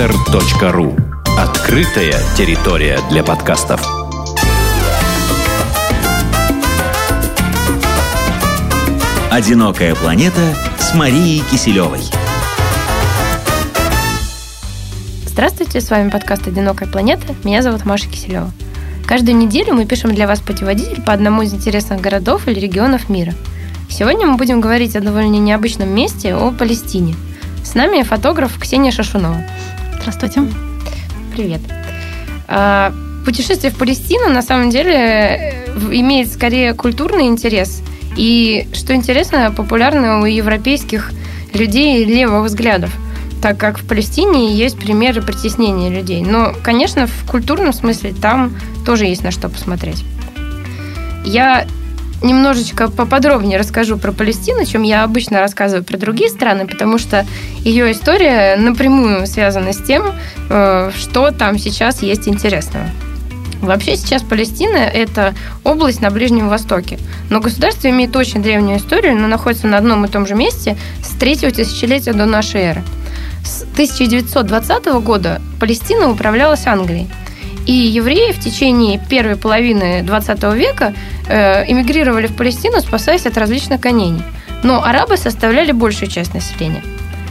podster.ru Открытая территория для подкастов. «Одинокая планета» с Марией Киселевой. Здравствуйте, с вами подкаст «Одинокая планета». Меня зовут Маша Киселева. Каждую неделю мы пишем для вас путеводитель по одному из интересных городов или регионов мира. Сегодня мы будем говорить о довольно необычном месте, о Палестине. С нами фотограф Ксения Шашунова. Здравствуйте. Привет. А, путешествие в Палестину на самом деле имеет скорее культурный интерес и, что интересно, популярно у европейских людей левых взглядов – так как в Палестине есть примеры притеснения людей. Но, конечно, в культурном смысле там тоже есть на что посмотреть. Я немножечко поподробнее расскажу про Палестину, чем я обычно рассказываю про другие страны, потому что ее история напрямую связана с тем, э, что там сейчас есть интересного. Вообще сейчас Палестина – это область на Ближнем Востоке. Но государство имеет очень древнюю историю, но находится на одном и том же месте с третьего тысячелетия до нашей эры. С 1920 года Палестина управлялась Англией. И евреи в течение первой половины 20 века э, эмигрировали в Палестину, спасаясь от различных гонений. Но арабы составляли большую часть населения.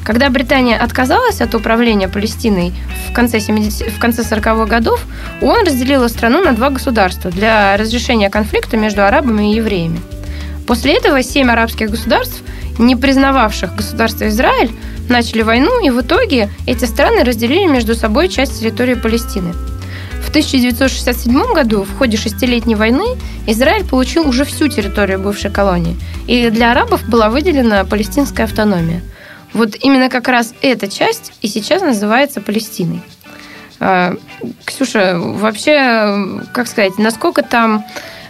Когда Британия отказалась от управления Палестиной в конце, 70, в конце 40-х годов, ООН разделила страну на два государства для разрешения конфликта между арабами и евреями. После этого семь арабских государств, не признававших государство Израиль, начали войну, и в итоге эти страны разделили между собой часть территории Палестины. В 1967 году в ходе шестилетней войны Израиль получил уже всю территорию бывшей колонии, и для арабов была выделена палестинская автономия. Вот именно как раз эта часть и сейчас называется Палестиной. А, Ксюша, вообще, как сказать, насколько там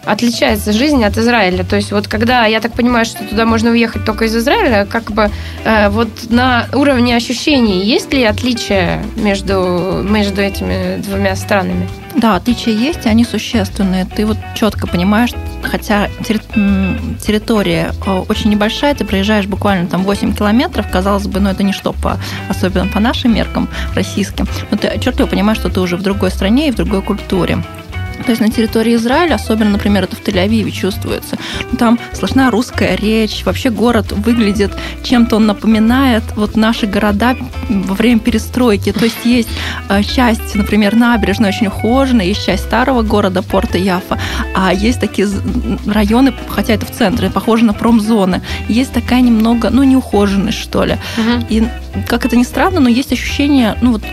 отличается жизнь от Израиля. То есть вот когда, я так понимаю, что туда можно уехать только из Израиля, как бы э, вот на уровне ощущений есть ли отличия между, между этими двумя странами? Да, отличия есть, и они существенные. Ты вот четко понимаешь, хотя территория э, очень небольшая, ты проезжаешь буквально там 8 километров, казалось бы, ну это ничто по, особенно по нашим меркам российским, но ты отчетливо понимаешь, что ты уже в другой стране и в другой культуре. То есть на территории Израиля, особенно, например, это в Тель-Авиве чувствуется, там слышна русская речь, вообще город выглядит чем-то, он напоминает вот наши города во время перестройки. То есть есть э, часть, например, набережной очень ухоженная, есть часть старого города, порта Яфа, а есть такие районы, хотя это в центре, похожи на промзоны. Есть такая немного, ну, неухоженность, что ли. Угу. И как это ни странно, но есть ощущение, ну, вот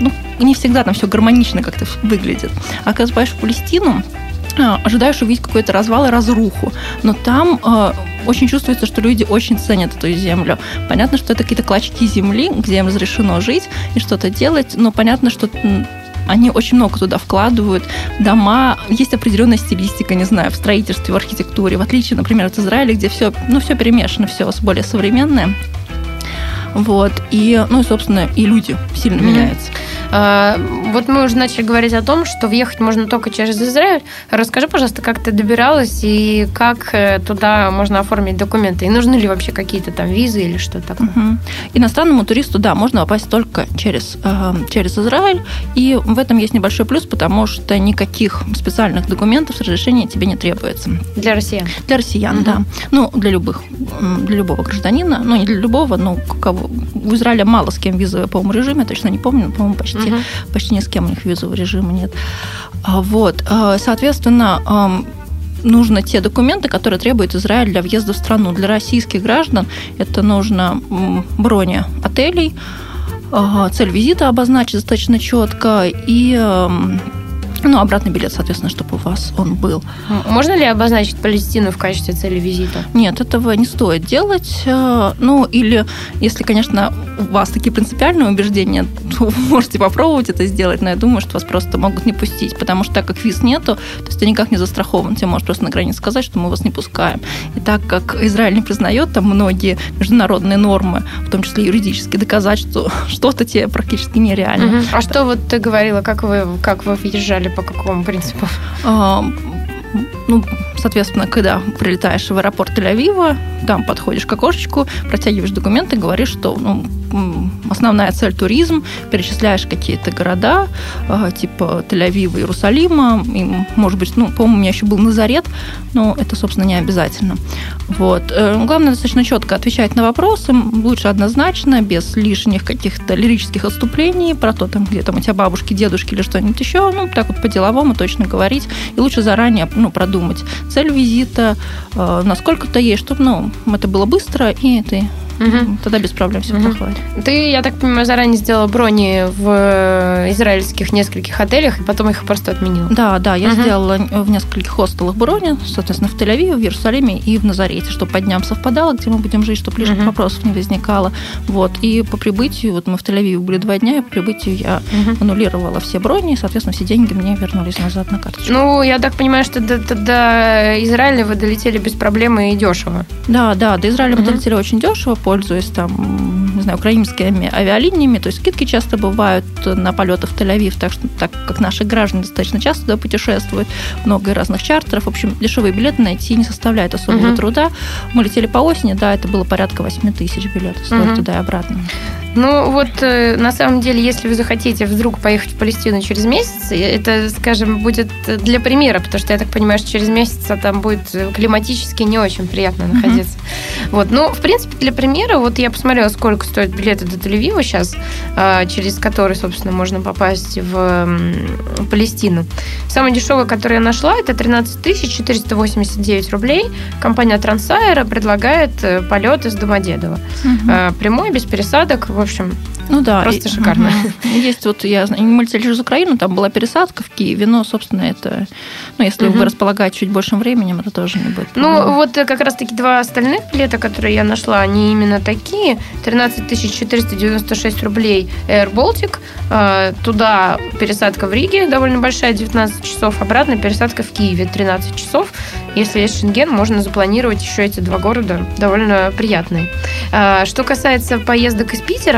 ну, не всегда там все гармонично как-то выглядит. А когда попадаешь в Палестину, а, ожидаешь увидеть какой-то развал и разруху. Но там э, очень чувствуется, что люди очень ценят эту землю. Понятно, что это какие-то клочки земли, где им разрешено жить и что-то делать, но понятно, что они очень много туда вкладывают. Дома, есть определенная стилистика, не знаю, в строительстве, в архитектуре, в отличие, например, от Израиля, где все, ну, все перемешано, все более современное. Вот. И, ну и, собственно, и люди сильно mm-hmm. меняются. А, вот мы уже начали говорить о том, что въехать можно только через Израиль. Расскажи, пожалуйста, как ты добиралась и как э, туда можно оформить документы? И нужны ли вообще какие-то там визы или что такое? Угу. Иностранному туристу, да, можно попасть только через, э, через Израиль. И в этом есть небольшой плюс, потому что никаких специальных документов с разрешения тебе не требуется. Для россиян? Для россиян, угу. да. Ну, для любых, для любого гражданина. Ну, не для любого, но кого. В Израиле мало с кем визовый, по-моему, режиме, точно не помню, но, по-моему, почти почти, угу. почти ни с кем у них визового режима нет. А, вот, а, соответственно, нужно те документы, которые требует Израиль для въезда в страну. Для российских граждан это нужно броня отелей, цель визита обозначить достаточно четко и ну, обратный билет, соответственно, чтобы у вас он был. Можно ли обозначить Палестину в качестве цели визита? Нет, этого не стоит делать. Э, ну, или, если, конечно, у вас такие принципиальные убеждения, то вы можете попробовать это сделать, но я думаю, что вас просто могут не пустить, потому что так как виз нету, то есть ты никак не застрахован. Тебе может просто на границе сказать, что мы вас не пускаем. И так как Израиль не признает там многие международные нормы, в том числе юридически, доказать, что что-то тебе практически нереально. Угу. А что вот ты говорила, как вы, как вы въезжали по какому принципу? А, ну, соответственно, когда прилетаешь в аэропорт Тель-Авива, там подходишь к окошечку, протягиваешь документы, говоришь, что ну, основная цель туризм, перечисляешь какие-то города, э, типа Тель-Авива, Иерусалима, и, может быть, ну, по-моему, у меня еще был Назарет, но это, собственно, не обязательно. Вот. Э, главное достаточно четко отвечать на вопросы, лучше однозначно, без лишних каких-то лирических отступлений про то, там, где там у тебя бабушки, дедушки или что-нибудь еще, ну, так вот по-деловому точно говорить, и лучше заранее, ну, продумать. Цель визита, э, насколько-то есть, чтобы, ну, это было быстро, и ты Угу. Тогда без проблем все угу. проходит. Ты, я так понимаю, заранее сделала брони в э, израильских нескольких отелях, и потом их просто отменила. Да, да, я угу. сделала в нескольких хостелах брони, соответственно, в Тель-Авиве, в Иерусалиме и в Назарете, чтобы по дням совпадало, где мы будем жить, чтобы лишних угу. вопросов не возникало. Вот. И по прибытию, вот мы в Тель-Авиве были два дня, и по прибытию я угу. аннулировала все брони, и, соответственно, все деньги мне вернулись назад на карточку. Ну, я так понимаю, что до, до, до Израиля вы долетели без проблемы и дешево. Да, да, до Израиля угу. мы долетели очень дешево, пользуясь там, не знаю, украинскими авиалиниями, то есть скидки часто бывают на полеты в Тель-Авив, так, что, так как наши граждане достаточно часто туда путешествуют, много разных чартеров, в общем, дешевые билеты найти не составляет особого угу. труда. Мы летели по осени, да, это было порядка 8 тысяч билетов стоит угу. туда и обратно. Ну вот э, на самом деле, если вы захотите вдруг поехать в Палестину через месяц, это, скажем, будет для примера, потому что я так понимаю, что через месяц там будет климатически не очень приятно находиться. Mm-hmm. Вот, ну, в принципе, для примера, вот я посмотрела, сколько стоят билеты до Тель-Авива сейчас, а, через который, собственно, можно попасть в Палестину. Самое дешевое, которое я нашла, это 13 489 рублей. Компания Трансайра предлагает э, полет из Домодедово. Mm-hmm. Прямой, без пересадок, в общем, ну да. Просто и, шикарно. Угу. Есть вот, я летели через Украину, там была пересадка в Киеве, но, собственно, это, ну, если угу. вы располагаете чуть большим временем, это тоже не будет. Ну, вот э, как раз-таки два остальных билета, которые я нашла, они именно такие. 13 496 рублей Air Baltic. А, туда пересадка в Риге довольно большая, 19 часов. Обратно пересадка в Киеве, 13 часов. Если есть шенген, можно запланировать еще эти два города довольно приятные. А, что касается поездок из Питера,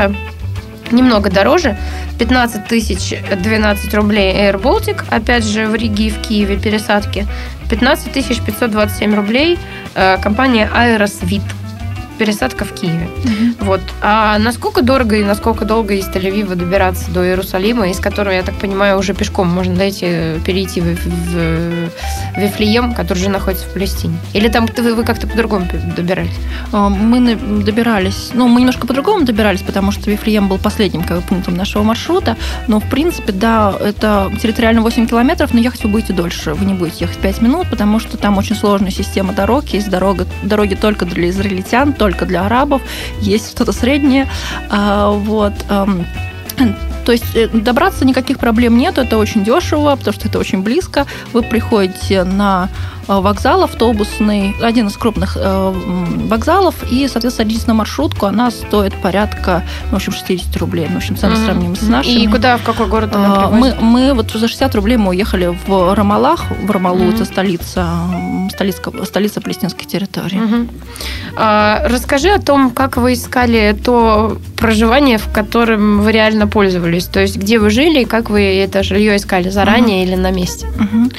немного дороже. 15 тысяч 12 рублей Air Baltic, опять же в Риге и в Киеве пересадки. 15 тысяч 527 рублей э, компания Aerosvit пересадка в Киеве. Угу. Вот. А насколько дорого и насколько долго из Тель-Авива добираться до Иерусалима, из которого, я так понимаю, уже пешком можно дойти, перейти в, в, в Вифлеем, который же находится в Палестине? Или там вы, вы как-то по-другому добирались? А, мы добирались, ну, мы немножко по-другому добирались, потому что Вифлеем был последним как бы, пунктом нашего маршрута, но, в принципе, да, это территориально 8 километров, но ехать вы будете дольше, вы не будете ехать 5 минут, потому что там очень сложная система дорог, есть дорога, дороги только для израильтян, только для арабов, есть что-то среднее. А, вот. То есть э, добраться никаких проблем нет, это очень дешево, потому что это очень близко. Вы приходите на вокзал автобусный, один из крупных э, вокзалов, и, соответственно, садитесь на маршрутку, она стоит порядка, ну, в общем, 60 рублей. Ну, в общем, цены mm-hmm. сравнимы с нашими. И куда, в какой город она э, мы, мы вот за 60 рублей мы уехали в Рамалах, в Рамалу, mm-hmm. это столица, столица, столица палестинской территории. Mm-hmm. А, расскажи о том, как вы искали то проживание, в котором вы реально пользовались, то есть где вы жили и как вы это жилье искали, заранее mm-hmm. или на месте? Mm-hmm.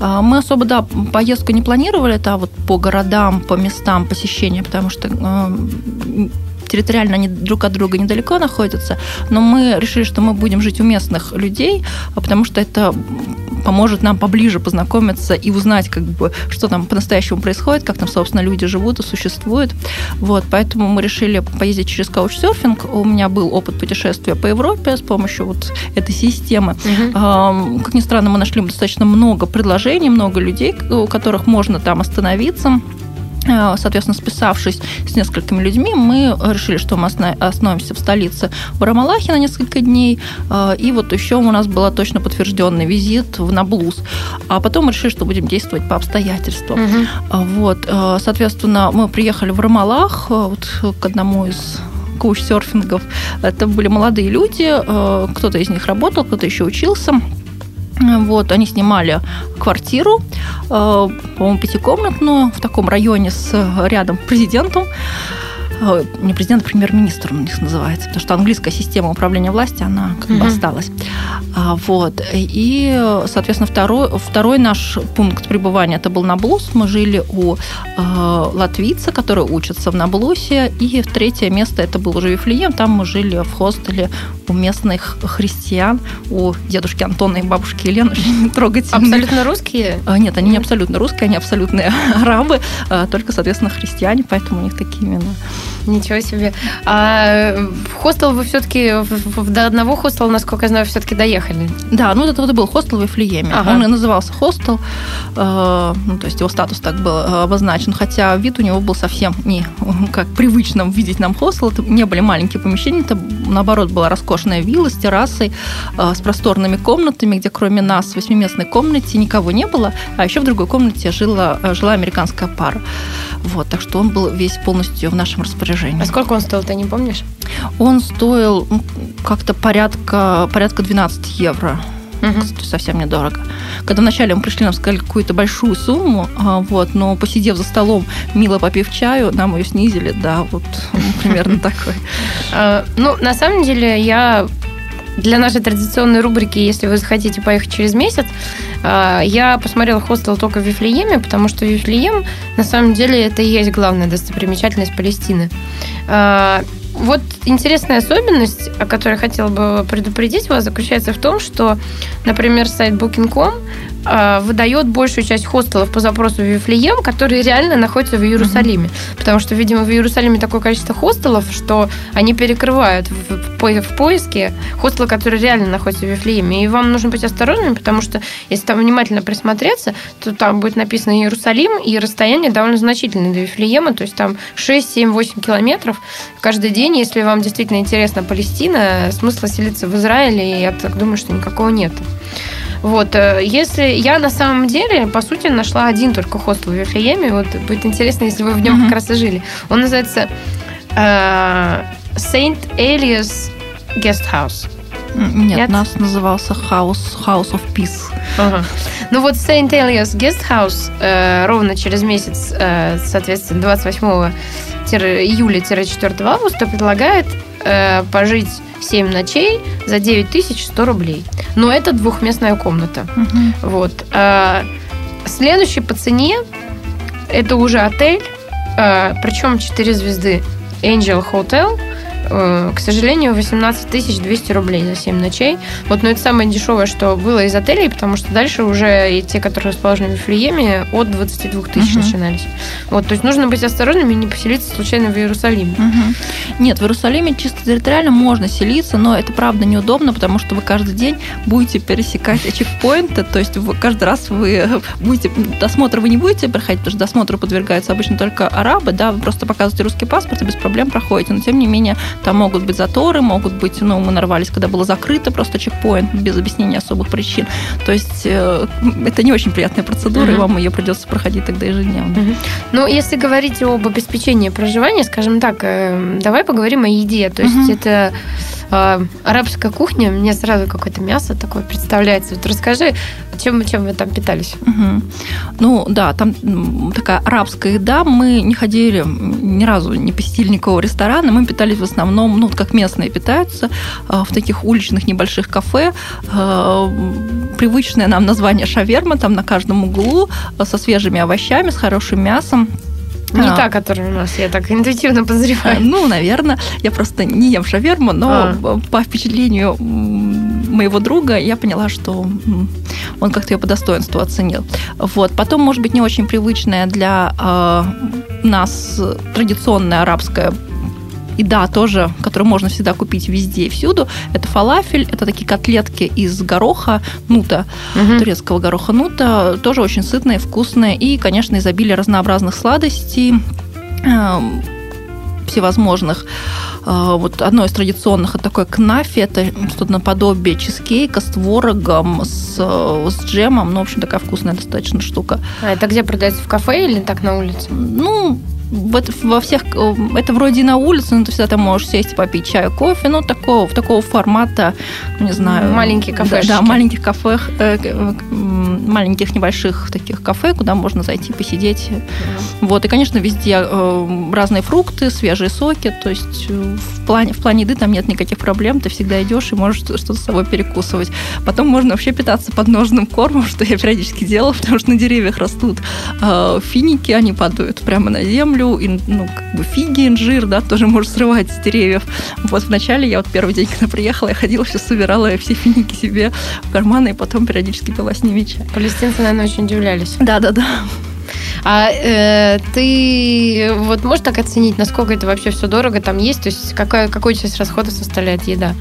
Мы особо, да, поездку не планировали, это вот по городам, по местам посещения, потому что э, территориально они друг от друга недалеко находятся, но мы решили, что мы будем жить у местных людей, потому что это поможет нам поближе познакомиться и узнать, как бы, что там по-настоящему происходит, как там, собственно, люди живут и существуют. Вот, поэтому мы решили поездить через каучсерфинг. У меня был опыт путешествия по Европе с помощью вот этой системы. Угу. Как ни странно, мы нашли достаточно много предложений, много людей, у которых можно там остановиться соответственно, списавшись с несколькими людьми, мы решили, что мы остановимся в столице Барамалахе на несколько дней. Э, и вот еще у нас был точно подтвержденный визит в Наблус. А потом мы решили, что будем действовать по обстоятельствам. Угу. Вот, соответственно, мы приехали в Рамалах вот, к одному из коуч-серфингов. Это были молодые люди, кто-то из них работал, кто-то еще учился. Вот, они снимали квартиру, э, по-моему, пятикомнатную в таком районе с рядом президентом. Э, не президент, а премьер-министр у них называется, потому что английская система управления власти, она как бы осталась. А, вот. И, соответственно, второй, второй наш пункт пребывания это был Наблус. Мы жили у э, латвийца, который учится в Наблусе. И третье место это был уже Вифлеем. Там мы жили в хостеле у местных христиан, у дедушки Антона и бабушки Елены. Очень трогательные. Абсолютно русские? А, нет, они не абсолютно русские, они абсолютные арабы, а, только, соответственно, христиане, поэтому у них такие имена. Ничего себе. А в хостел вы все-таки, до одного хостела, насколько я знаю, все-таки доехали? Да, ну это вот был хостел в Вифлееме. Ага. Он и назывался хостел, э, ну, то есть его статус так был э, обозначен, хотя вид у него был совсем не как привычным видеть нам хостел. Это не были маленькие помещения, это, наоборот, была роскошная вилла с террасой, э, с просторными комнатами, где кроме нас в восьмиместной комнате никого не было, а еще в другой комнате жила, жила американская пара. Вот, так что он был весь полностью в нашем распоряжении. А сколько он стоил, ты не помнишь? Он стоил как-то порядка, порядка 12 евро. Угу. Совсем недорого. Когда вначале мы пришли, нам сказали какую-то большую сумму, а, вот, но посидев за столом, мило попив чаю, нам ее снизили, да, вот примерно такой. А, ну, на самом деле, я для нашей традиционной рубрики, если вы захотите поехать через месяц, а, я посмотрела хостел только в Вифлееме, потому что Вифлеем, на самом деле, это и есть главная достопримечательность Палестины. А, вот интересная особенность, о которой хотела бы предупредить вас, заключается в том, что, например, сайт Booking.com выдает большую часть хостелов по запросу в Вифлеем, которые реально находятся в Иерусалиме. Mm-hmm. Потому что, видимо, в Иерусалиме такое количество хостелов, что они перекрывают в, в, в поиске хостелы, которые реально находятся в Вифлееме. И вам нужно быть осторожными, потому что если там внимательно присмотреться, то там будет написано Иерусалим, и расстояние довольно значительное до Вифлеема, то есть там 6, 7, 8 километров каждый день. Если вам действительно интересна Палестина, смысла селиться в Израиле, я так думаю, что никакого нет. Вот, э, если я на самом деле, по сути, нашла один только хостел в Вифлееме, вот будет интересно, если вы в нем mm-hmm. как раз и жили. Он называется э, Saint Elias Guest House. Нет, Нет, нас назывался House, House of Peace. Ага. Ну вот Saint Elias Guest House э, ровно через месяц, э, соответственно, 28 июля-4 августа предлагает э, пожить 7 ночей за 9100 рублей. Но это двухместная комната. Угу. Вот. А, следующий по цене это уже отель, а, причем 4 звезды Angel Hotel – Э, к сожалению, 18 200 рублей за 7 ночей. Вот, но это самое дешевое, что было из отелей, потому что дальше уже и те, которые расположены в Вифлееме, от 22 тысяч угу. начинались. Вот, то есть нужно быть осторожными и не поселиться случайно в Иерусалиме. Угу. Нет, в Иерусалиме чисто территориально можно селиться, но это правда неудобно, потому что вы каждый день будете пересекать чекпоинты, то есть вы, каждый раз вы будете, досмотр вы не будете проходить, потому что досмотру подвергаются обычно только арабы, да, вы просто показываете русский паспорт и без проблем проходите, но тем не менее там могут быть заторы, могут быть, ну, мы нарвались, когда было закрыто просто чекпоинт без объяснения особых причин. То есть э, это не очень приятная процедура, uh-huh. и вам ее придется проходить тогда ежедневно. Uh-huh. Ну, если говорить об обеспечении проживания, скажем так, э, давай поговорим о еде. То есть uh-huh. это э, арабская кухня, мне сразу какое-то мясо такое представляется. Вот расскажи, чем, чем вы там питались? Угу. Ну, да, там такая арабская еда. Мы не ходили, ни разу не посетили никакого ресторана. Мы питались в основном, ну, как местные питаются, э, в таких уличных небольших кафе. Э, привычное нам название шаверма, там на каждом углу, со свежими овощами, с хорошим мясом. Не а. та, которая у нас, я так интуитивно подозреваю. Ну, наверное. Я просто не ем шаверму, но а. по впечатлению моего друга я поняла, что он как-то ее по достоинству оценил. Вот. Потом, может быть, не очень привычная для э, нас традиционная арабская и да, тоже, которую можно всегда купить везде и всюду, это фалафель, это такие котлетки из гороха, нута, угу. турецкого гороха нута, тоже очень сытные, вкусные, и, конечно, изобилие разнообразных сладостей, э, всевозможных. Э, вот одно из традиционных это такое кнафи, это что-то наподобие чизкейка с творогом, с, с джемом, ну, в общем, такая вкусная достаточно штука. А это где продается, в кафе или так на улице? Ну, вот во всех, это вроде на улице, но ты всегда там можешь сесть, попить чай, кофе, ну, такого, такого формата, не знаю. Маленькие кафешки. Да, да маленьких кафе, э, маленьких небольших таких кафе, куда можно зайти, посидеть. Mm. Вот, и, конечно, везде э, разные фрукты, свежие соки, то есть э, в плане, в плане еды там нет никаких проблем, ты всегда идешь и можешь что-то с собой перекусывать. Потом можно вообще питаться подножным кормом, что я периодически делала, потому что на деревьях растут э, финики, они падают прямо на землю, и, ну, как бы фиги, инжир, да, тоже можешь срывать с деревьев. Вот вначале я вот первый день, когда приехала, я ходила, все собирала все финики себе в карманы, и потом периодически пила с ними чай. Палестинцы, наверное, очень удивлялись. Да-да-да. А э, ты вот можешь так оценить, насколько это вообще все дорого там есть? То есть какая, какую часть расходов составляет еда?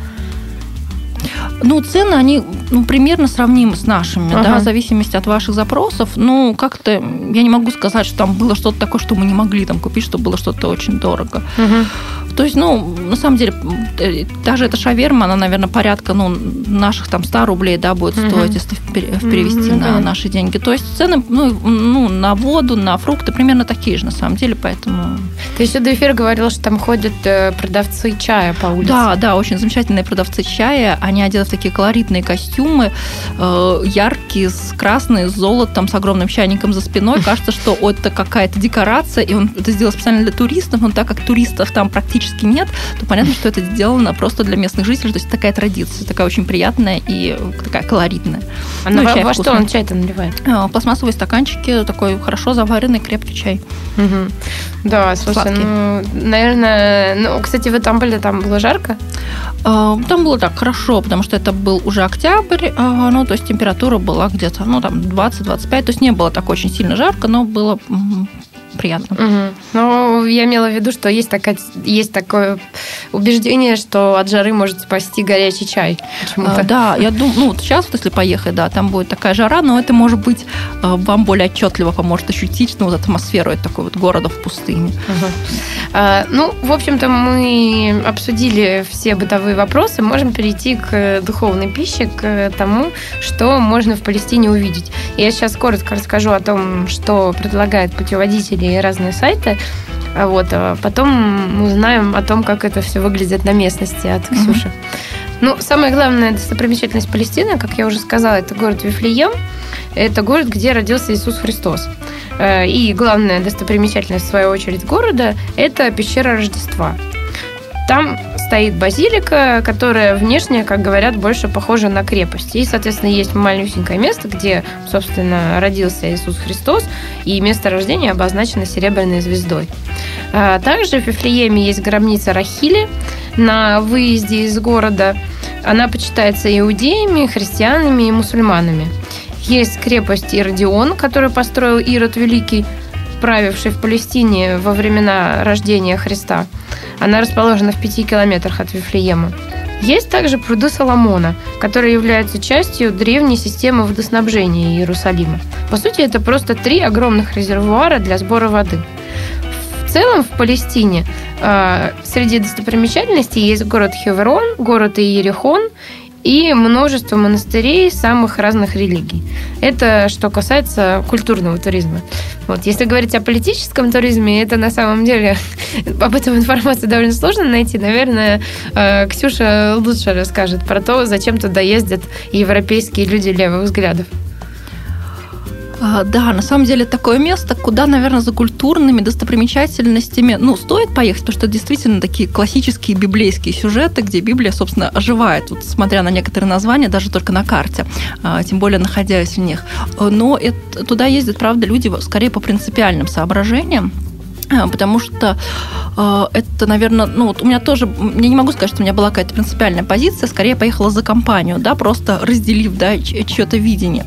Ну, цены, они ну, примерно сравнимы с нашими, ага. да, в зависимости от ваших запросов. Ну, как-то я не могу сказать, что там было что-то такое, что мы не могли там купить, что было что-то очень дорого. Угу. То есть, ну, на самом деле, э, даже эта шаверма, она, наверное, порядка, ну, наших там 100 рублей, да, будет угу. стоить, если перевести угу. на наши деньги. То есть цены, ну, ну, на воду, на фрукты примерно такие же, на самом деле, поэтому... Ты еще до эфира говорила, что там ходят э, продавцы чая по улице. Да, да, очень замечательные продавцы чая. Они одеты такие колоритные костюмы, э, яркие, с красные, с золотом, с огромным чайником за спиной. Кажется, что это какая-то декорация, и он это сделал специально для туристов, но так как туристов там практически нет, то понятно, что это сделано просто для местных жителей. То есть такая традиция, такая очень приятная и такая колоритная. А ну, во, во что он чай-то наливает? Э, пластмассовые стаканчики, такой хорошо заваренный крепкий чай. Угу. Да, слушай, ну, наверное, ну, кстати, вы там были, там было жарко? Э, там было так хорошо, потому что это был уже октябрь, э, ну, то есть температура была где-то, ну, там 20-25, то есть не было так очень сильно жарко, но было приятно. Угу. Ну, я имела в виду, что есть, такая, есть такое убеждение, что от жары может спасти горячий чай. А, да, я думаю, ну, вот сейчас, вот, если поехать, да, там будет такая жара, но это, может быть, э, вам более отчетливо поможет ощутить, ну, вот атмосферу такой вот города в пустыне. Угу. А, ну, в общем-то, мы обсудили все бытовые вопросы, можем перейти к духовной пище, к тому, что можно в Палестине увидеть. Я сейчас коротко расскажу о том, что предлагает путеводители и разные сайты. А вот, а потом мы узнаем о том, как это все выглядит на местности от Ксюши. Mm-hmm. Ну, самая главная достопримечательность Палестины, как я уже сказала, это город Вифлеем. Это город, где родился Иисус Христос. Э, и главная достопримечательность, в свою очередь, города – это пещера Рождества. Там стоит базилика, которая внешне, как говорят, больше похожа на крепость. И, соответственно, есть малюсенькое место, где, собственно, родился Иисус Христос, и место рождения обозначено серебряной звездой. А также в Вифлееме есть гробница Рахили на выезде из города. Она почитается иудеями, христианами и мусульманами. Есть крепость Иродион, которую построил Ирод Великий, правивший в Палестине во времена рождения Христа – она расположена в пяти километрах от Вифлеема. Есть также пруды Соломона, которые являются частью древней системы водоснабжения Иерусалима. По сути, это просто три огромных резервуара для сбора воды. В целом в Палестине э, среди достопримечательностей есть город Хеверон, город Иерихон и множество монастырей самых разных религий. Это что касается культурного туризма. Вот. Если говорить о политическом туризме, это на самом деле об этом информацию довольно сложно найти. Наверное, э, Ксюша лучше расскажет про то, зачем туда ездят европейские люди левых взглядов. А, да, на самом деле такое место, куда, наверное, за культурными достопримечательностями, ну, стоит поехать, потому что действительно такие классические библейские сюжеты, где Библия, собственно, оживает, вот, смотря на некоторые названия, даже только на карте, а, тем более находясь в них. Но это, туда ездят, правда, люди скорее по принципиальным соображениям, а, потому что э, это, наверное, ну вот у меня тоже, я не могу сказать, что у меня была какая-то принципиальная позиция, скорее поехала за компанию, да, просто разделив, да, чье-то видение.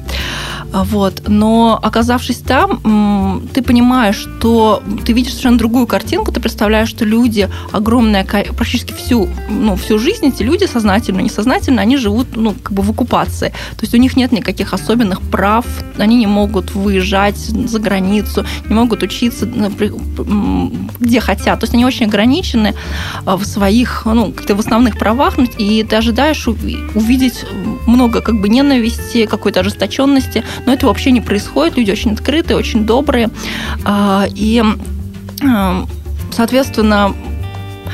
Вот. Но оказавшись там, ты понимаешь, что ты видишь совершенно другую картинку, ты представляешь, что люди, огромная, практически всю, ну, всю жизнь эти люди, сознательно, несознательно, они живут ну, как бы в оккупации. То есть у них нет никаких особенных прав, они не могут выезжать за границу, не могут учиться где хотят. То есть они очень ограничены а, в своих, ну, как-то в основных правах, и ты ожидаешь увидеть много как бы ненависти, какой-то ожесточенности, но это вообще не происходит. Люди очень открытые, очень добрые. А, и э, соответственно,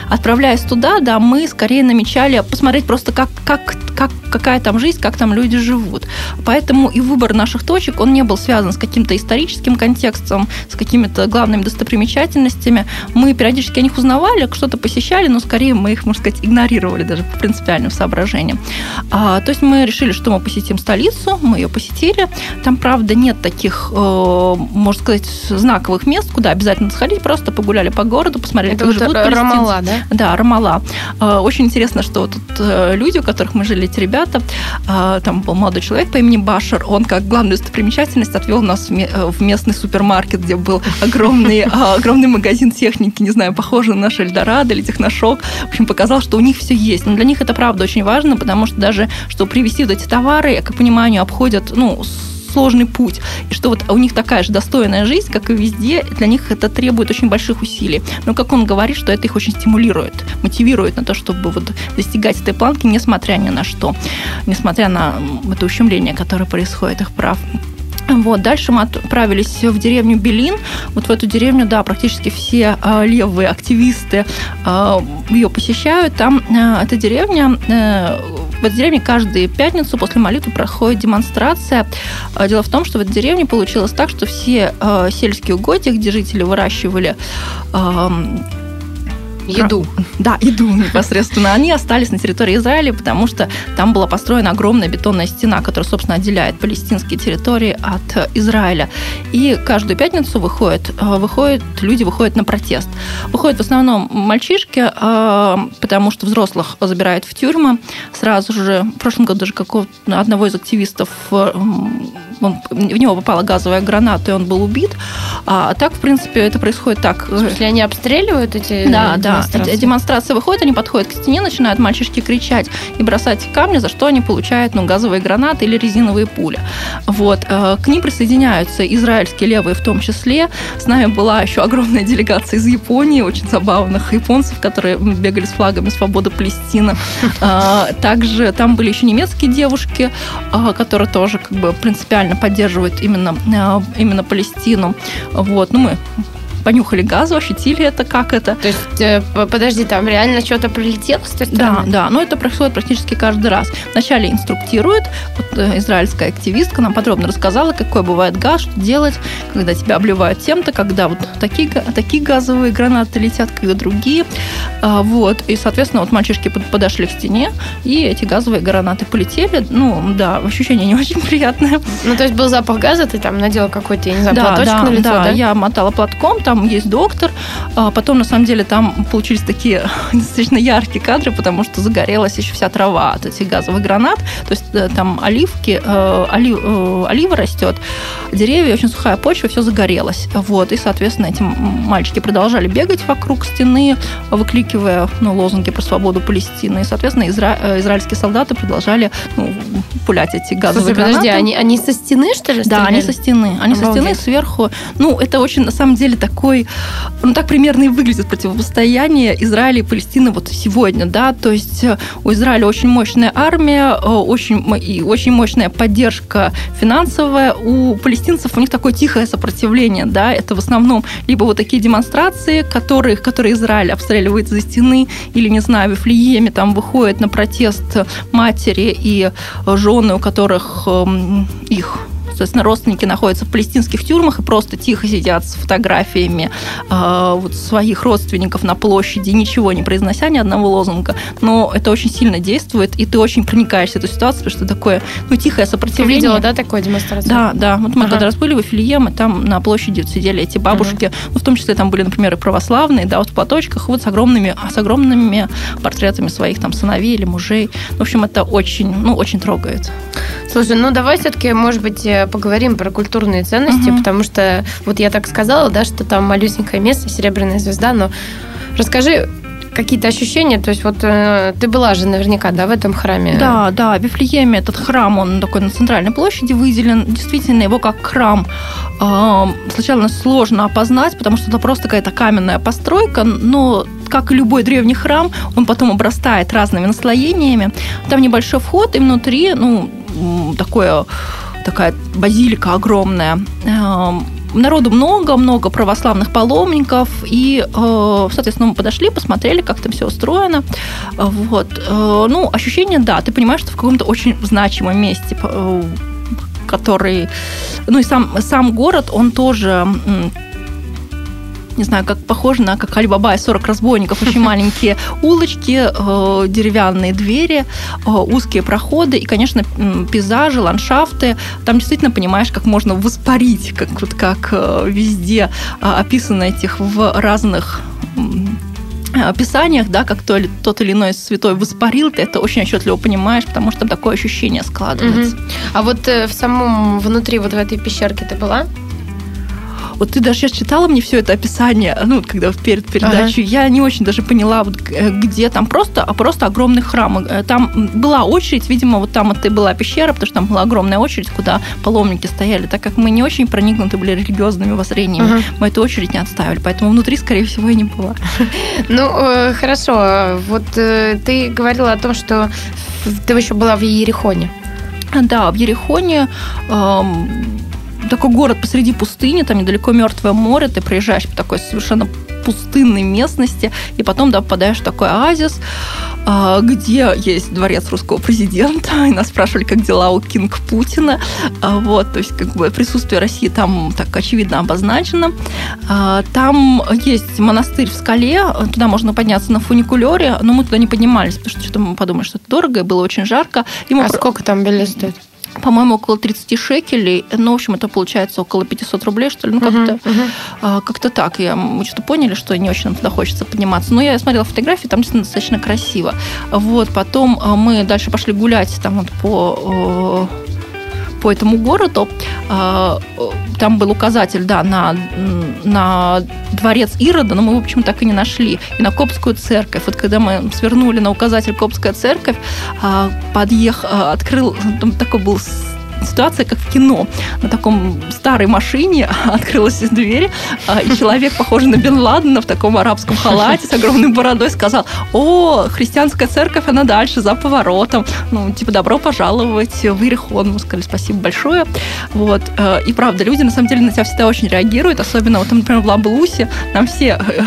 отправляясь туда, да, мы скорее намечали посмотреть просто, как, как, как, какая там жизнь, как там люди живут. Поэтому и выбор наших точек, он не был связан с каким-то историческим контекстом, с какими-то главными достопримечательностями. Мы периодически о них узнавали, что-то посещали, но скорее мы их, можно сказать, игнорировали даже по принципиальным соображениям. А, то есть мы решили, что мы посетим столицу, мы ее посетили. Там, правда, нет таких, э, можно сказать, знаковых мест, куда обязательно сходить, просто погуляли по городу, посмотрели, Это как вот живут Рамала, да? да, Рамала. Э, Очень интересно, что тут э, люди, у которых мы жили, эти ребята, э, там был молодой человек по имени Башер, он как главную достопримечательность отвел нас в э, местный супермаркет, где был огромный, э, огромный магазин техники, не знаю, похожий на наш Эльдорадо или Техношок. В общем, показал, что у них все есть. Но для них это правда очень важно, потому что даже, чтобы привезти вот эти товары, я, как пониманию, обходят, ну, сложный путь. И что вот у них такая же достойная жизнь, как и везде, для них это требует очень больших усилий. Но как он говорит, что это их очень стимулирует, мотивирует на то, чтобы вот достигать этой планки, несмотря ни на что, несмотря на это ущемление, которое происходит их прав. Вот, дальше мы отправились в деревню Белин. Вот в эту деревню, да, практически все э, левые активисты э, ее посещают. Там э, эта деревня, э, в этой деревне каждую пятницу после молитвы проходит демонстрация. Э, Дело в том, что в этой деревне получилось так, что все э, сельские угодья, где жители выращивали Еду. да, еду непосредственно. Они остались на территории Израиля, потому что там была построена огромная бетонная стена, которая, собственно, отделяет палестинские территории от э, Израиля. И каждую пятницу выходят, э, выходят, люди выходят на протест. Выходят в основном мальчишки, э, потому что взрослых забирают в тюрьмы. Сразу же, в прошлом году даже какого одного из активистов он- в него попала газовая граната, и он был убит. А так, в принципе, это происходит так. Если они обстреливают эти да, да. демонстрации? Выходит, они подходят к стене, начинают мальчишки кричать и бросать камни, за что они получают ну, газовые гранаты или резиновые пули. Вот. э, К ним присоединяются израильские левые в том числе. С нами была еще огромная делегация из Японии, очень забавных японцев, которые бегали с флагами «Свобода Палестина». А, Также там были еще немецкие девушки, а, которые тоже как бы принципиально поддерживают именно, а, именно Палестину. Вот. Ну, мы понюхали газу, ощутили это, как это. То есть, э, подожди, там реально что-то прилетело с той Да, стороны? да, но это происходит практически каждый раз. Вначале инструктирует, вот э, израильская активистка нам подробно рассказала, какой бывает газ, что делать, когда тебя обливают тем-то, когда вот такие, такие газовые гранаты летят, когда другие. А, Вот, и, соответственно, вот мальчишки под- подошли к стене, и эти газовые гранаты полетели. Ну, да, ощущение не очень приятное. Ну, то есть был запах газа, ты там надела какой-то, я не знаю, Да, платочек да, на лицо, да, да? я мотала платком, там есть доктор. А Потом, на самом деле, там получились такие достаточно яркие кадры, потому что загорелась еще вся трава от этих газовых гранат. То есть э, там оливки, э, э, олива растет, деревья, очень сухая почва, все загорелось. Вот, и, соответственно, эти мальчики продолжали бегать вокруг стены, выкликивая ну, лозунги про свободу Палестины. И, соответственно, изра- э, израильские солдаты продолжали ну, пулять эти газовые Слушай, подожди, гранаты. они, они со стены, что ли, Да, они стреляли? со стены. Они со стены Обалдеть. сверху. Ну, это очень, на самом деле, такой... Ну, так примерно и выглядит противостояние Израиля и Палестины вот сегодня, да. То есть э, у Израиля очень мощная армия, э, очень, и очень мощная поддержка финансовая. У палестинцев у них такое тихое сопротивление, да. Это в основном либо вот такие демонстрации, которые, которые Израиль обстреливает за стены, или, не знаю, в Вифлееме там выходят на протест матери и э, жены, у которых эм, их соответственно, родственники находятся в палестинских тюрьмах и просто тихо сидят с фотографиями э, вот своих родственников на площади, ничего не произнося ни одного лозунга. Но это очень сильно действует, и ты очень проникаешься в эту ситуацию, потому что такое, ну, тихое Ты сопротивление. видела, да, такую демонстрацию? Да, да. Вот мы Ага. когда раз были в Эфилием, и там на площади вот сидели эти бабушки, ну, в том числе там были, например, и православные, да, вот в платочках, вот с огромными, с огромными портретами своих там сыновей или мужей. В общем, это очень, ну, очень трогает. Слушай, ну давай все-таки, может быть, э, поговорим про культурные ценности, Мгм. потому что вот я так сказала, да, что там малюсенькое место, серебряная звезда, но расскажи какие-то ощущения, то есть вот э, ты была же наверняка, да, в этом храме? Да, да, в Вифлееме этот храм, он такой на центральной площади выделен. Действительно, его как храм э, сначала сложно опознать, потому что это просто какая-то каменная постройка, но как и любой древний храм, он потом обрастает разными наслоениями. Там небольшой вход, и внутри, ну, такое такая базилика огромная. Эм, народу много, много православных паломников, и, соответственно, мы подошли, посмотрели, как там все устроено. Вот. Ну, ощущение, да, ты понимаешь, что в каком-то очень значимом месте который... Ну и сам, сам город, он тоже не знаю, как похоже на как Алибаба и 40 разбойников. Очень маленькие улочки, э, деревянные двери, э, узкие проходы и, конечно, пейзажи, ландшафты. Там действительно понимаешь, как можно воспарить, как, вот, как э, везде описано этих в разных описаниях, да, как то, тот или иной святой воспарил, ты это очень отчетливо понимаешь, потому что такое ощущение складывается. Угу. А вот в самом внутри вот в этой пещерке ты была? Вот ты даже сейчас читала мне все это описание, ну, когда перед передачей, ага. я не очень даже поняла, вот, э, где там просто, а просто огромный храм. Э, там была очередь, видимо, вот там это была пещера, потому что там была огромная очередь, куда паломники стояли. Так как мы не очень проникнуты были религиозными воззрениями, ага. мы эту очередь не отставили, поэтому внутри, скорее всего, и не было. Ну, э, хорошо. Вот ты говорила о том, что ты еще была в Ерехоне. Да, в Ерехоне эм, такой город посреди пустыни, там недалеко Мертвое море, ты приезжаешь по такой совершенно пустынной местности, и потом да, попадаешь в такой оазис, а, где есть дворец русского президента, и нас спрашивали, как дела у Кинг Путина. А, вот, то есть как бы присутствие России там так очевидно обозначено. А, там есть монастырь в скале, туда можно подняться на фуникулере, но мы туда не поднимались, потому что что-то мы подумали, что это дорого, и было очень жарко. И мы а про... сколько там билет стоит? По-моему, около 30 шекелей. Ну, в общем, это получается около 500 рублей, что ли. Ну, как-то, uh-huh, uh-huh. как-то так. Я, мы что-то поняли, что не очень нам туда хочется подниматься. Но я смотрела фотографии, там действительно достаточно красиво. Вот, потом а, мы дальше пошли гулять там вот по по этому городу. А, там был указатель, да, на, на дворец Ирода, но мы, в общем, так и не нашли. И на Копскую церковь. Вот когда мы свернули на указатель Копская церковь, а, подъех, а, открыл, там такой был ситуация, как в кино. На таком старой машине открылась дверь, а, и человек, похожий на Бен Ладена в таком арабском халате с огромной бородой, сказал, о, христианская церковь, она дальше, за поворотом. Ну, типа, добро пожаловать в Иерихон. Мы сказали, спасибо большое. Вот. Э, и правда, люди, на самом деле, на тебя всегда очень реагируют, особенно, вот, например, в Ламбулусе нам все э,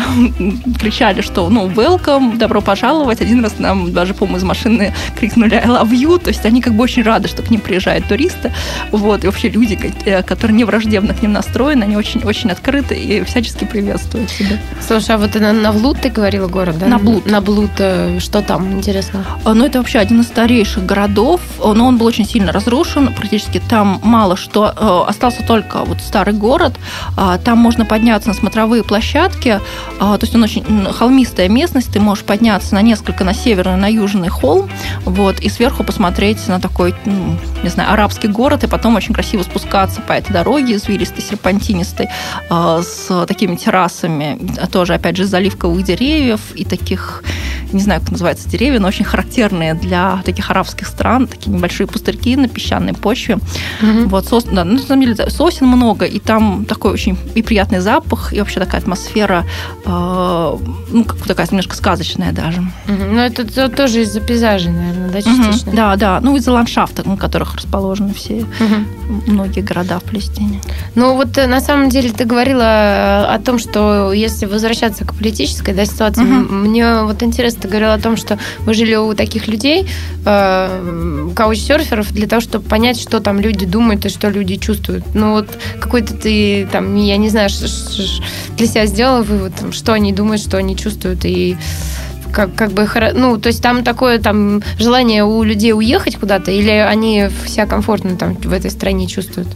кричали, что, ну, welcome, добро пожаловать. Один раз нам даже, по-моему, из машины крикнули I love you, то есть они как бы очень рады, что к ним приезжают туристы, место. Вот, и вообще люди, э, которые не враждебно к ним настроены, они очень-очень открыты и всячески приветствуют себя. Слушай, а вот на Навлут ты говорила город, да? Наблуд. Наблуд, э, что там, интересно? А, ну, это вообще один из старейших городов, но он был очень сильно разрушен, практически там мало что, э, остался только вот старый город, а, там можно подняться на смотровые площадки, а, то есть он очень холмистая местность, ты можешь подняться на несколько, на северный, на южный холм, вот, и сверху посмотреть на такой, ну, не знаю, арабский город, и потом очень красиво спускаться по этой дороге извилистой, серпантинистой, а, с такими террасами, тоже, опять же, заливковых деревьев и таких, не знаю, как называется деревья, но очень характерные для таких арабских стран, такие небольшие пустырьки на песчаной почве. Mm-hmm. Вот, сос, да, ну, на самом деле, сосен много, и там такой очень и приятный запах, и вообще такая атмосфера, э, ну, как такая немножко сказочная даже. Mm-hmm. Ну, это, это тоже из-за пейзажей, наверное, да, частично? Mm-hmm. Да, да, ну, из-за ландшафта, на которых расположены все угу. многие города в Палестине. Ну вот э, на самом деле ты говорила э, о том, что если возвращаться к политической да, ситуации, угу. мне вот интересно, ты говорила о том, что вы жили у таких людей, э, каучсерферов, для того, чтобы понять, что там люди думают и что люди чувствуют. Ну вот какой-то ты там, я не знаю, для себя сделала вывод, что они думают, что они чувствуют и как, как бы, ну, то есть там такое там желание у людей уехать куда-то, или они себя комфортно там в этой стране чувствуют?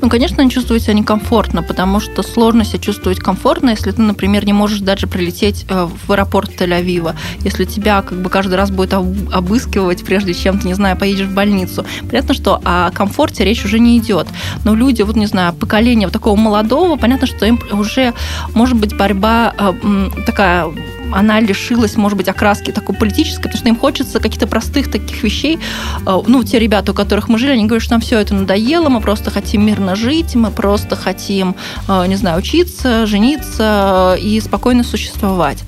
Ну, конечно, они чувствуют себя некомфортно, потому что сложно себя чувствовать комфортно, если ты, например, не можешь даже прилететь э, в аэропорт Тель-Авива, если тебя как бы каждый раз будет обыскивать, прежде чем ты, не знаю, поедешь в больницу. Понятно, что о комфорте речь уже не идет. Но люди, вот, не знаю, поколение вот такого молодого, понятно, что им уже, может быть, борьба э, такая она лишилась, может быть, окраски такой политической, потому что им хочется каких-то простых таких вещей. Э, ну, те ребята, у которых мы жили, они говорят, что нам все это надоело, мы просто хотим мирно жить, мы просто хотим, э, не знаю, учиться, жениться и спокойно существовать.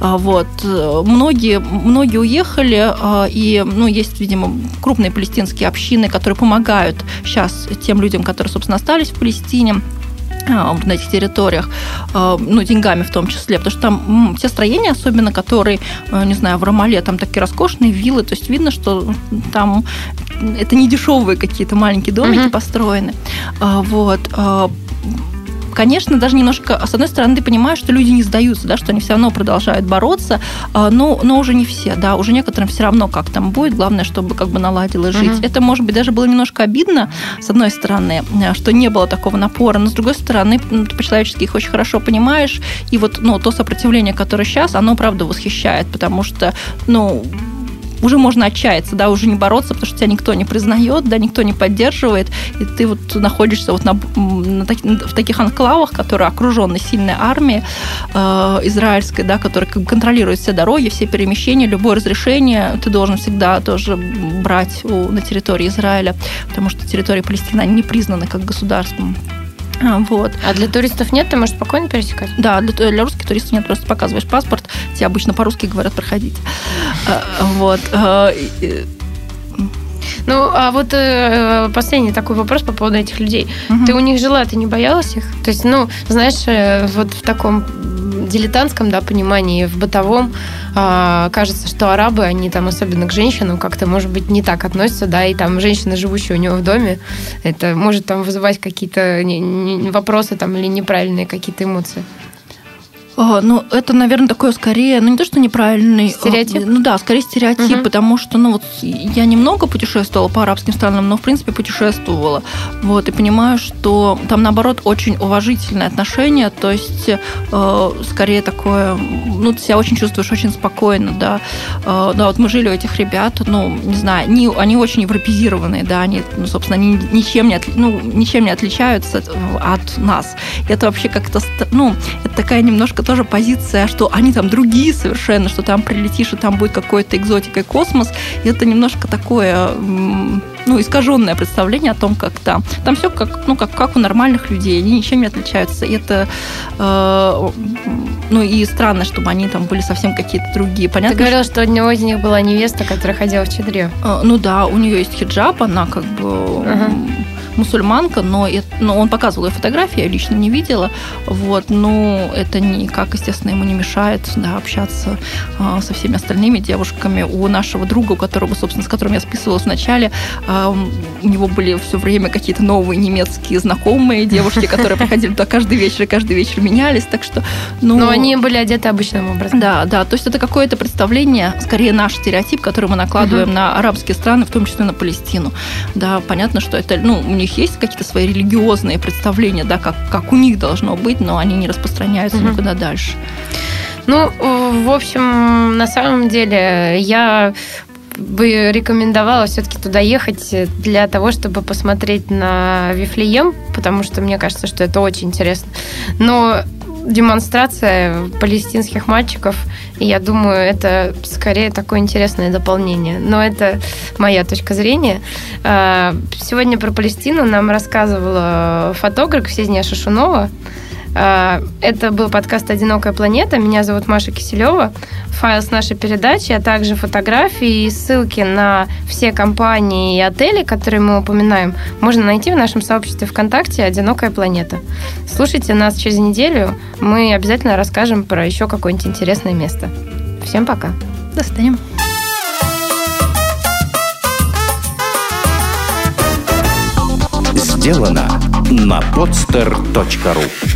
Э, вот. Многие, многие уехали, и ну, есть, видимо, крупные палестинские общины, которые помогают сейчас тем людям, которые, собственно, остались в Палестине на этих территориях, ну, деньгами в том числе, потому что там те строения, особенно которые, не знаю, в Ромале, там такие роскошные виллы, то есть видно, что там это не дешевые какие-то маленькие домики uh-huh. построены. Вот конечно, даже немножко, с одной стороны, ты понимаешь, что люди не сдаются, да, что они все равно продолжают бороться, а, но, но уже не все, да, уже некоторым все равно как там будет, главное, чтобы как бы наладилось жить. Угу. Это, может быть, даже было немножко обидно, с одной стороны, э, что не было такого напора, но с другой стороны, ну, ты по-человечески их очень хорошо понимаешь, и вот, ну, то сопротивление, которое сейчас, оно, правда, восхищает, потому что, ну, уже можно отчаяться, да, уже не бороться, потому что тебя никто не признает, да, никто не поддерживает, и ты вот находишься вот на, на, в таких анклавах, которые окружены сильной армией э, израильской, да, которая как бы контролирует все дороги, все перемещения, любое разрешение ты должен всегда тоже брать у, на территории Израиля, потому что территория Палестины не признаны как государством. А, вот. А для туристов нет, ты можешь спокойно пересекать? Да, для, для русских туристов нет, просто показываешь паспорт, тебе обычно по-русски говорят проходить. А, вот. А, ну, а вот э, последний такой вопрос по поводу этих людей. Угу. Ты у них жила, ты не боялась их? То есть, ну, знаешь, э, вот в таком дилетантском да, понимании, в бытовом э, кажется, что арабы, они там, особенно к женщинам, как-то, может быть, не так относятся, да, и там женщина, живущая у него в доме, это может там вызывать какие-то вопросы там или неправильные какие-то эмоции. А, ну, это, наверное, такое скорее, ну, не то, что неправильный... А, стереотип? Ну, да, скорее стереотип, угу. потому что, ну, вот я немного путешествовала по арабским странам, но, в принципе, путешествовала. Вот, и понимаю, что там, наоборот, очень уважительное отношение, то есть, э, скорее такое, ну, ты себя очень чувствуешь очень спокойно, да. Э, да, вот мы жили у этих ребят, ну, не знаю, они, они очень европезированные, да, они, ну, собственно, они ничем не, от, ну, ничем не отличаются от нас. И это вообще как-то, ну, это такая немножко тоже позиция, что они там другие совершенно, что там прилетишь, и там будет какой-то экзотика и космос. И это немножко такое, ну, искаженное представление о том, как там. Там все как, ну, как, как у нормальных людей, они ничем не отличаются. И это, э, ну, и странно, чтобы они там были совсем какие-то другие. Понятно, Ты говорила, что... что у одного из них была невеста, которая ходила в чедре. Э, ну да, у нее есть хиджаб, она как бы... Uh-huh мусульманка, но, это, но он показывал ее фотографии, я лично не видела. Вот, но это никак, естественно, ему не мешает да, общаться а, со всеми остальными девушками. У нашего друга, у которого, собственно, с которым я списывалась вначале, а, у него были все время какие-то новые немецкие знакомые девушки, которые приходили туда каждый вечер, и каждый вечер менялись, так что... Ну, но они были одеты обычным образом. Да, да, то есть это какое-то представление, скорее наш стереотип, который мы накладываем на арабские страны, в том числе на Палестину. Да, понятно, что это, ну, у них есть какие-то свои религиозные представления, да, как, как у них должно быть, но они не распространяются угу. никуда дальше. Ну, в общем, на самом деле, я бы рекомендовала все-таки туда ехать для того, чтобы посмотреть на Вифлеем, потому что мне кажется, что это очень интересно. Но демонстрация палестинских мальчиков, и я думаю, это скорее такое интересное дополнение. Но это моя точка зрения. А, сегодня про Палестину нам рассказывала фотограф Сезня Шашунова. А, это был подкаст «Одинокая планета». Меня зовут Маша Киселева. Файл с нашей передачи, а также фотографии и ссылки на все компании и отели, которые мы упоминаем, можно найти в нашем сообществе ВКонтакте «Одинокая планета». Слушайте нас через неделю. Мы обязательно расскажем про еще какое-нибудь интересное место. Всем пока. До свидания. Сделано на podster.ru